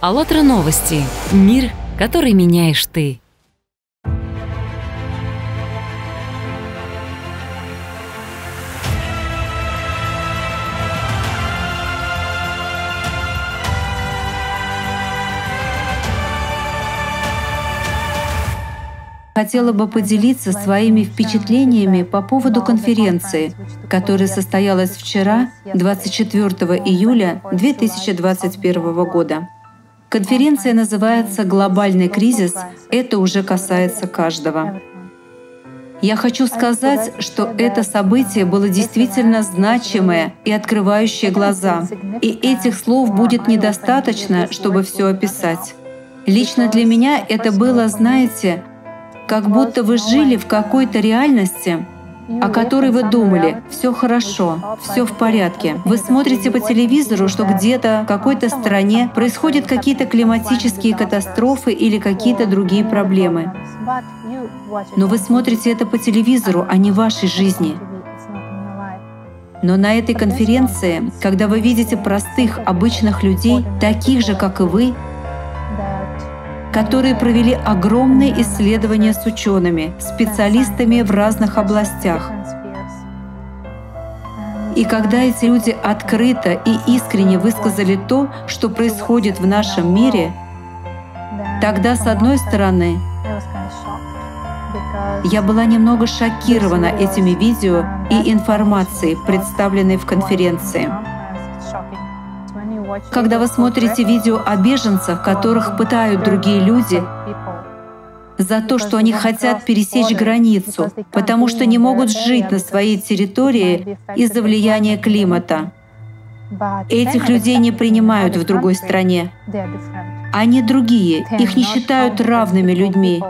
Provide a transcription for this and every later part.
АЛЛАТРА Новости. Мир, который меняешь ты. хотела бы поделиться своими впечатлениями по поводу конференции, которая состоялась вчера, 24 июля 2021 года. Конференция называется «Глобальный кризис. Это уже касается каждого». Я хочу сказать, что это событие было действительно значимое и открывающее глаза. И этих слов будет недостаточно, чтобы все описать. Лично для меня это было, знаете, как будто вы жили в какой-то реальности, о которой вы думали, все хорошо, все в порядке. Вы смотрите по телевизору, что где-то в какой-то стране происходят какие-то климатические катастрофы или какие-то другие проблемы. Но вы смотрите это по телевизору, а не в вашей жизни. Но на этой конференции, когда вы видите простых, обычных людей, таких же, как и вы, которые провели огромные исследования с учеными, специалистами в разных областях. И когда эти люди открыто и искренне высказали то, что происходит в нашем мире, тогда, с одной стороны, я была немного шокирована этими видео и информацией, представленной в конференции. Когда вы смотрите видео о беженцах, которых пытают другие люди, за то, что они хотят пересечь границу, потому что не могут жить на своей территории из-за влияния климата. Этих людей не принимают в другой стране. Они другие, их не считают равными людьми.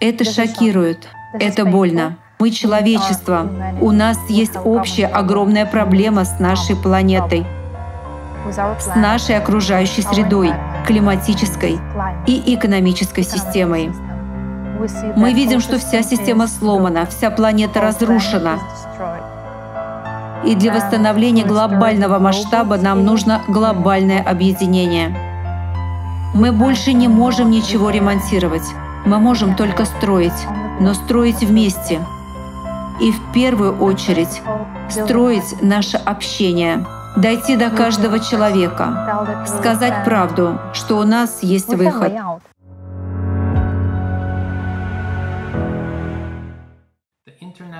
Это шокирует, это больно. Мы человечество. У нас есть общая огромная проблема с нашей планетой — с нашей окружающей средой, климатической и экономической системой. Мы видим, что вся система сломана, вся планета разрушена. И для восстановления глобального масштаба нам нужно глобальное объединение. Мы больше не можем ничего ремонтировать. Мы можем только строить, но строить вместе. И в первую очередь строить наше общение — дойти до каждого человека, сказать правду, что у нас есть выход.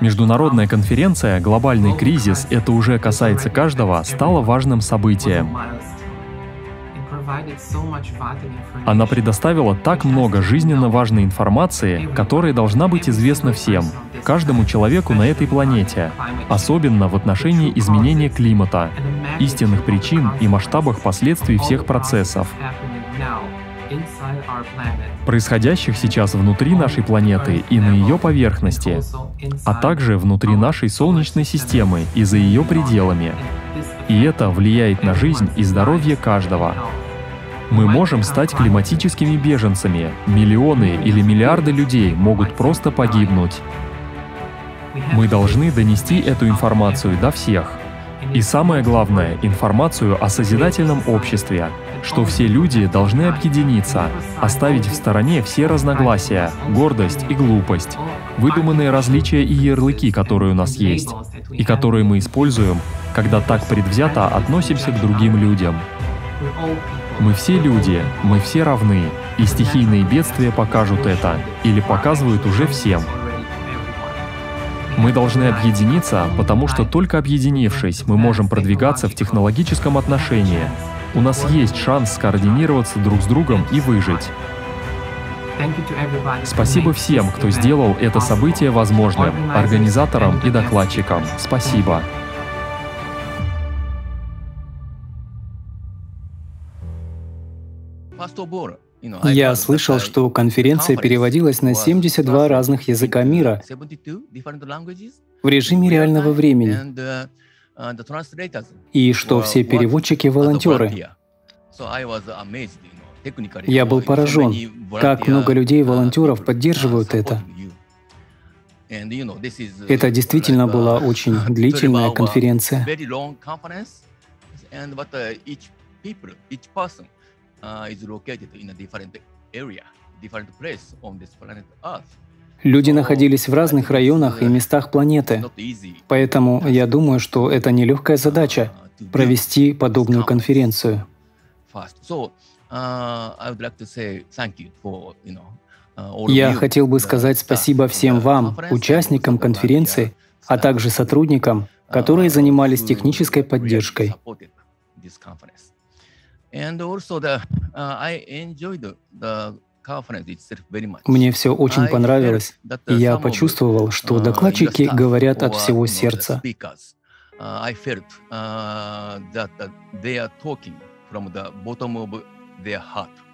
Международная конференция «Глобальный кризис. Это уже касается каждого» стала важным событием. Она предоставила так много жизненно важной информации, которая должна быть известна всем, каждому человеку на этой планете, особенно в отношении изменения климата, истинных причин и масштабах последствий всех процессов, происходящих сейчас внутри нашей планеты и на ее поверхности, а также внутри нашей Солнечной системы и за ее пределами. И это влияет на жизнь и здоровье каждого. Мы можем стать климатическими беженцами. Миллионы или миллиарды людей могут просто погибнуть. Мы должны донести эту информацию до всех. И самое главное — информацию о созидательном обществе, что все люди должны объединиться, оставить в стороне все разногласия, гордость и глупость, выдуманные различия и ярлыки, которые у нас есть, и которые мы используем, когда так предвзято относимся к другим людям. Мы все люди, мы все равны, и стихийные бедствия покажут это, или показывают уже всем. Мы должны объединиться, потому что только объединившись, мы можем продвигаться в технологическом отношении. У нас есть шанс скоординироваться друг с другом и выжить. Спасибо всем, кто сделал это событие возможным, организаторам и докладчикам. Спасибо. Я слышал, что конференция переводилась на 72 разных языка мира в режиме реального времени, и что все переводчики — волонтеры. Я был поражен, как много людей, волонтеров, поддерживают это. Это действительно была очень длительная конференция. Люди находились в разных районах и местах планеты, поэтому я думаю, что это нелегкая задача — провести подобную конференцию. Я хотел бы сказать спасибо всем вам, участникам конференции, а также сотрудникам, которые занимались технической поддержкой. Мне все очень понравилось, и я почувствовал, что докладчики говорят от всего сердца.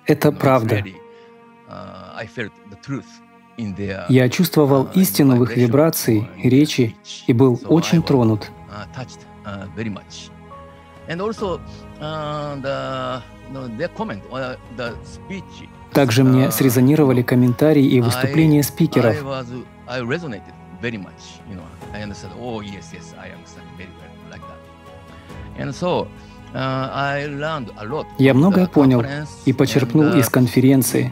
Это правда. Я чувствовал истину в их вибрации, речи и был очень тронут. Также мне срезонировали комментарии и выступления спикеров. Я многое понял и почерпнул из конференции.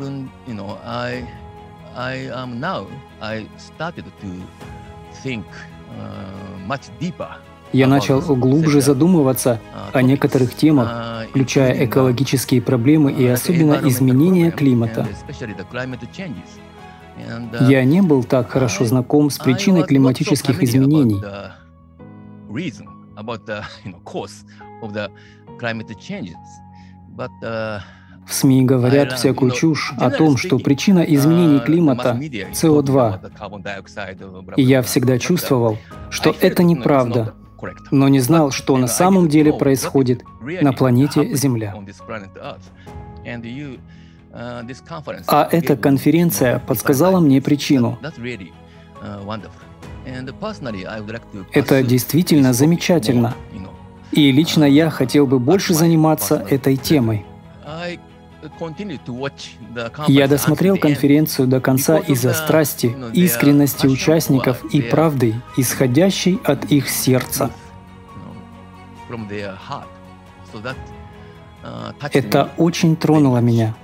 Я начал глубже задумываться о некоторых темах, включая экологические проблемы и особенно изменения климата. Я не был так хорошо знаком с причиной климатических изменений. В СМИ говорят всякую чушь о том, что причина изменений климата — СО2. И я всегда чувствовал, что это неправда, но не знал, что на самом деле происходит на планете Земля. А эта конференция подсказала мне причину. Это действительно замечательно. И лично я хотел бы больше заниматься этой темой. Я досмотрел конференцию до конца из-за страсти, искренности участников и правды, исходящей от их сердца. Это очень тронуло меня.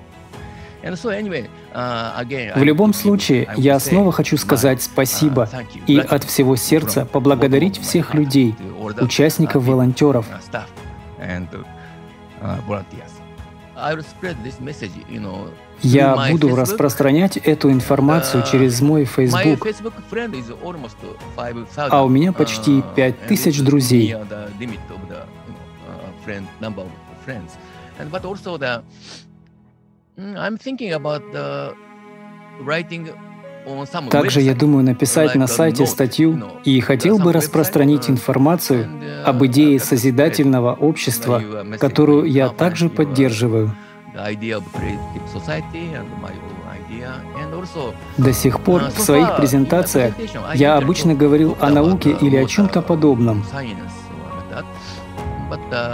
В любом случае, я снова хочу сказать спасибо и от всего сердца поблагодарить всех людей, участников, волонтеров, я буду распространять эту информацию через мой Facebook. А у меня почти uh, пять тысяч друзей. Также я думаю написать на сайте статью и хотел бы распространить информацию об идее созидательного общества, которую я также поддерживаю. До сих пор в своих презентациях я обычно говорил о науке или о чем-то подобном.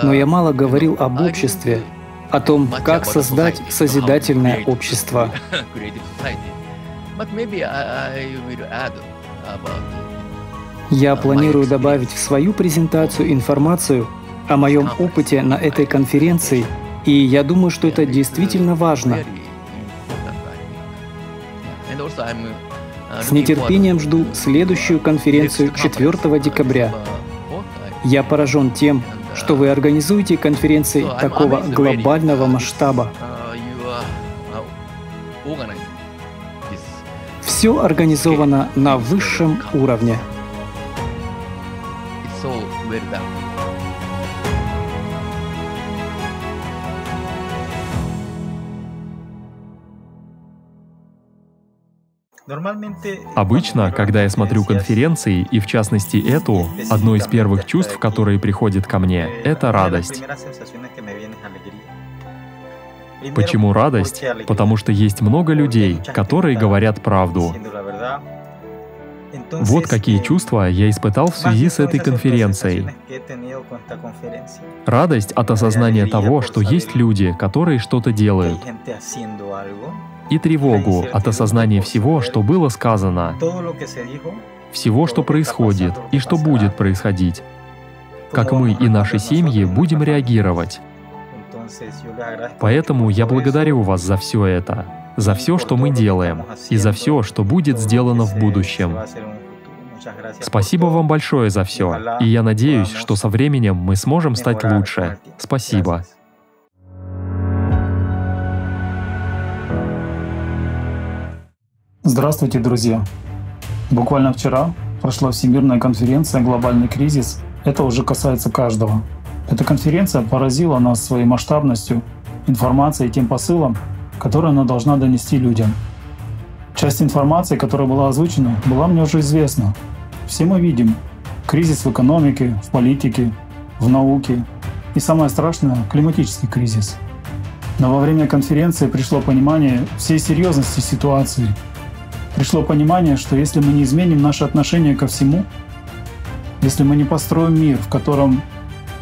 Но я мало говорил об обществе, о том, как создать созидательное общество. Я планирую добавить в свою презентацию информацию о моем опыте на этой конференции, и я думаю, что это действительно важно. С нетерпением жду следующую конференцию 4 декабря. Я поражен тем, что вы организуете конференции такого глобального масштаба. Все организовано на высшем уровне. Обычно, когда я смотрю конференции, и в частности эту, одно из первых чувств, которые приходят ко мне, это радость. Почему радость? Потому что есть много людей, которые говорят правду. Вот какие чувства я испытал в связи с этой конференцией. Радость от осознания того, что есть люди, которые что-то делают. И тревогу от осознания всего, что было сказано, всего, что происходит и что будет происходить, как мы и наши семьи будем реагировать. Поэтому я благодарю вас за все это, за все, что мы делаем, и за все, что будет сделано в будущем. Спасибо вам большое за все, и я надеюсь, что со временем мы сможем стать лучше. Спасибо. Здравствуйте, друзья! Буквально вчера прошла Всемирная конференция «Глобальный кризис». Это уже касается каждого. Эта конференция поразила нас своей масштабностью, информацией и тем посылом, который она должна донести людям. Часть информации, которая была озвучена, была мне уже известна. Все мы видим кризис в экономике, в политике, в науке и самое страшное — климатический кризис. Но во время конференции пришло понимание всей серьезности ситуации — пришло понимание, что если мы не изменим наше отношение ко всему, если мы не построим мир, в котором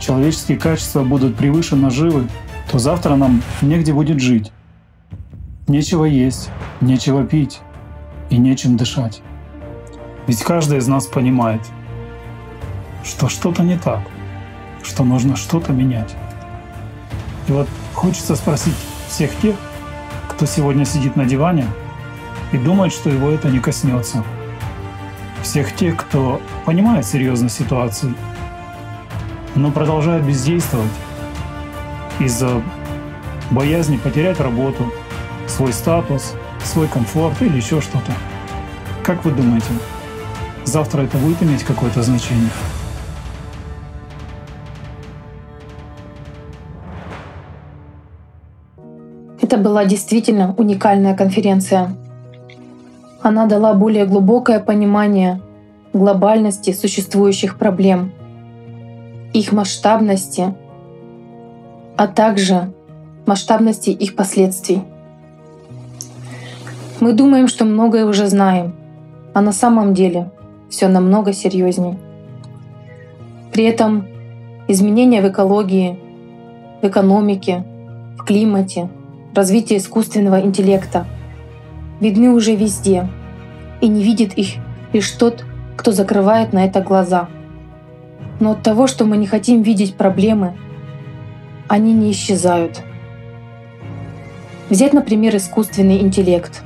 человеческие качества будут превыше наживы, то завтра нам негде будет жить. Нечего есть, нечего пить и нечем дышать. Ведь каждый из нас понимает, что что-то не так, что нужно что-то менять. И вот хочется спросить всех тех, кто сегодня сидит на диване – и думает, что его это не коснется. Всех тех, кто понимает серьезность ситуации, но продолжает бездействовать из-за боязни потерять работу, свой статус, свой комфорт или еще что-то. Как вы думаете, завтра это будет иметь какое-то значение? Это была действительно уникальная конференция. Она дала более глубокое понимание глобальности существующих проблем, их масштабности, а также масштабности их последствий. Мы думаем, что многое уже знаем, а на самом деле все намного серьезнее. При этом изменения в экологии, в экономике, в климате, развитие искусственного интеллекта — видны уже везде, и не видит их лишь тот, кто закрывает на это глаза. Но от того, что мы не хотим видеть проблемы, они не исчезают. Взять, например, искусственный интеллект.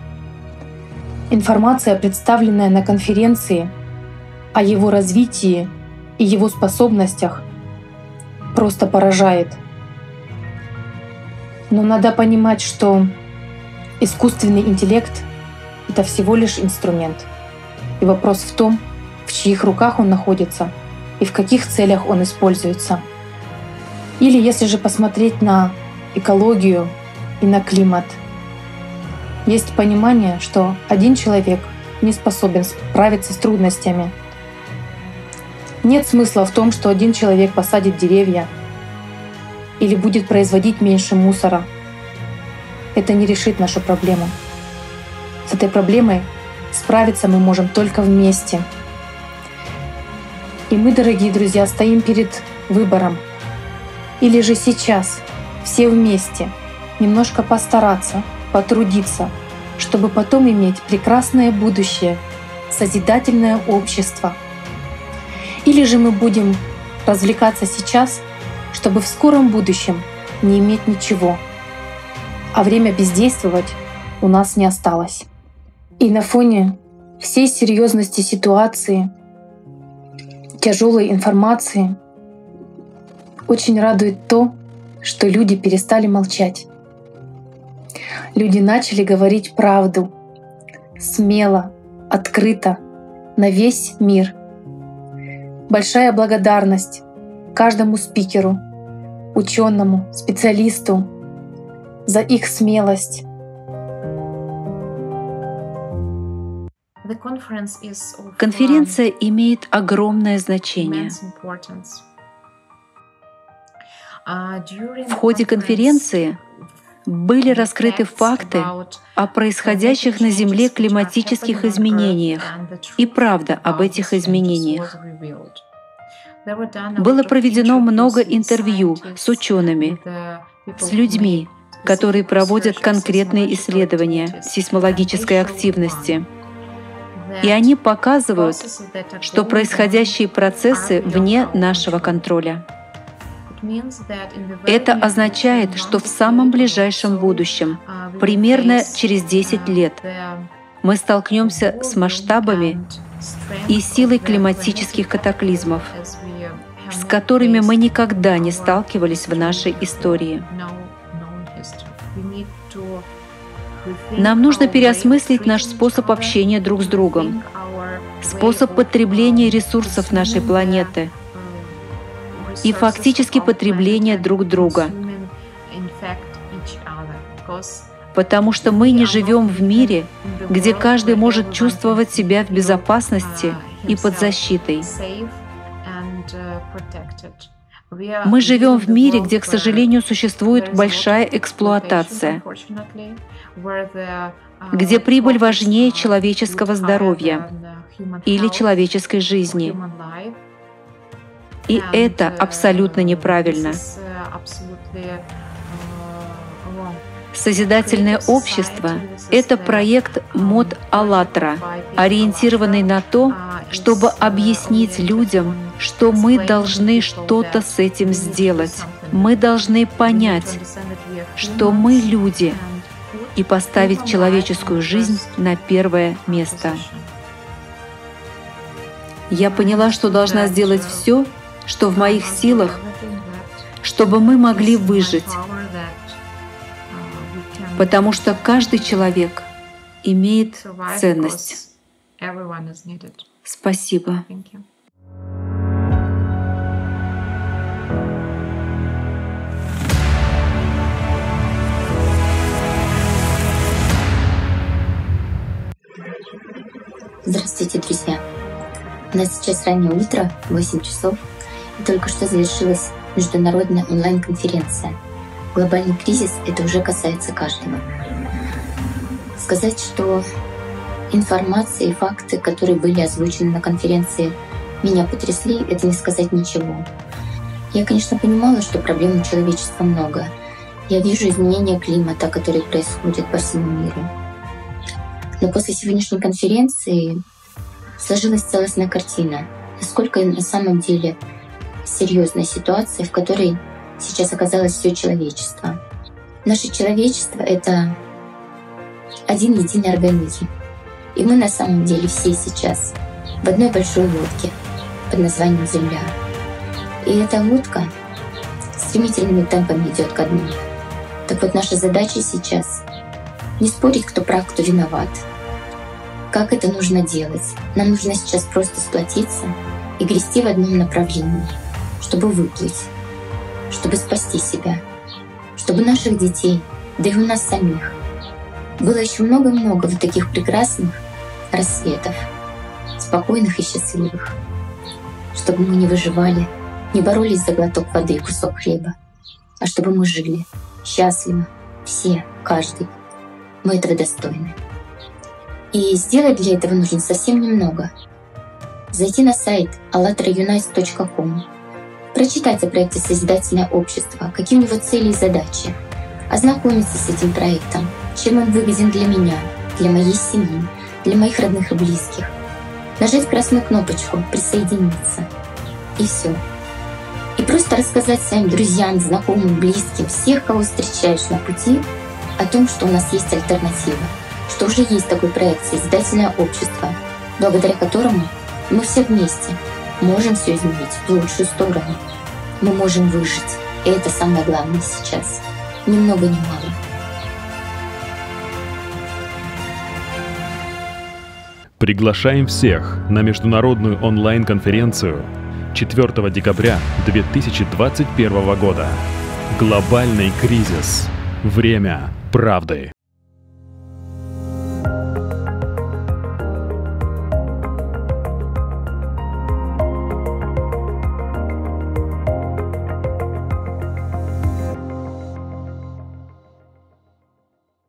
Информация, представленная на конференции о его развитии и его способностях, просто поражает. Но надо понимать, что искусственный интеллект это всего лишь инструмент. И вопрос в том, в чьих руках он находится и в каких целях он используется. Или если же посмотреть на экологию и на климат, есть понимание, что один человек не способен справиться с трудностями. Нет смысла в том, что один человек посадит деревья или будет производить меньше мусора. Это не решит нашу проблему. С этой проблемой справиться мы можем только вместе. И мы, дорогие друзья, стоим перед выбором. Или же сейчас все вместе немножко постараться, потрудиться, чтобы потом иметь прекрасное будущее, созидательное общество. Или же мы будем развлекаться сейчас, чтобы в скором будущем не иметь ничего, а время бездействовать у нас не осталось. И на фоне всей серьезности ситуации, тяжелой информации, очень радует то, что люди перестали молчать. Люди начали говорить правду, смело, открыто, на весь мир. Большая благодарность каждому спикеру, ученому, специалисту за их смелость, Конференция имеет огромное значение. В ходе конференции были раскрыты факты о происходящих на Земле климатических изменениях и правда об этих изменениях. Было проведено много интервью с учеными, с людьми, которые проводят конкретные исследования сейсмологической активности — и они показывают, что происходящие процессы вне нашего контроля. Это означает, что в самом ближайшем будущем, примерно через 10 лет, мы столкнемся с масштабами и силой климатических катаклизмов, с которыми мы никогда не сталкивались в нашей истории. Нам нужно переосмыслить наш способ общения друг с другом, способ потребления ресурсов нашей планеты и фактически потребления друг друга. Потому что мы не живем в мире, где каждый может чувствовать себя в безопасности и под защитой. Мы живем в мире, где, к сожалению, существует большая эксплуатация, где прибыль важнее человеческого здоровья или человеческой жизни. И это абсолютно неправильно. Созидательное общество — это проект МОД «АЛЛАТРА», ориентированный на то, чтобы объяснить людям, что мы должны что-то с этим сделать. Мы должны понять, что мы люди, и поставить человеческую жизнь на первое место. Я поняла, что должна сделать все, что в моих силах, чтобы мы могли выжить, потому что каждый человек имеет ценность. Спасибо. Здравствуйте, друзья! У нас сейчас раннее утро, 8 часов, и только что завершилась международная онлайн-конференция. Глобальный кризис — это уже касается каждого. Сказать, что информация и факты, которые были озвучены на конференции, меня потрясли, это не сказать ничего. Я, конечно, понимала, что проблем у человечества много. Я вижу изменения климата, которые происходят по всему миру. Но после сегодняшней конференции сложилась целостная картина, насколько на самом деле серьезная ситуация, в которой сейчас оказалось все человечество. Наше человечество — это один единый организм. И мы на самом деле все сейчас в одной большой лодке под названием Земля. И эта лодка стремительными темпами идет ко дну. Так вот, наша задача сейчас не спорить, кто прав, кто виноват. Как это нужно делать? Нам нужно сейчас просто сплотиться и грести в одном направлении, чтобы выплыть, чтобы спасти себя, чтобы наших детей, да и у нас самих, было еще много-много вот таких прекрасных рассветов, спокойных и счастливых, чтобы мы не выживали, не боролись за глоток воды и кусок хлеба, а чтобы мы жили счастливо, все, каждый, мы этого достойны. И сделать для этого нужно совсем немного. Зайти на сайт allatraunites.com, прочитать о проекте «Созидательное общество», какие у него цели и задачи, ознакомиться с этим проектом, чем он выгоден для меня, для моей семьи, для моих родных и близких. Нажать красную кнопочку «Присоединиться» и все. И просто рассказать своим друзьям, знакомым, близким, всех, кого встречаешь на пути — о том, что у нас есть альтернатива, что уже есть такой проект «Созидательное общество», благодаря которому мы все вместе можем все изменить в лучшую сторону. Мы можем выжить, и это самое главное сейчас. Ни много ни мало. Приглашаем всех на международную онлайн-конференцию 4 декабря 2021 года. Глобальный кризис. Время правды.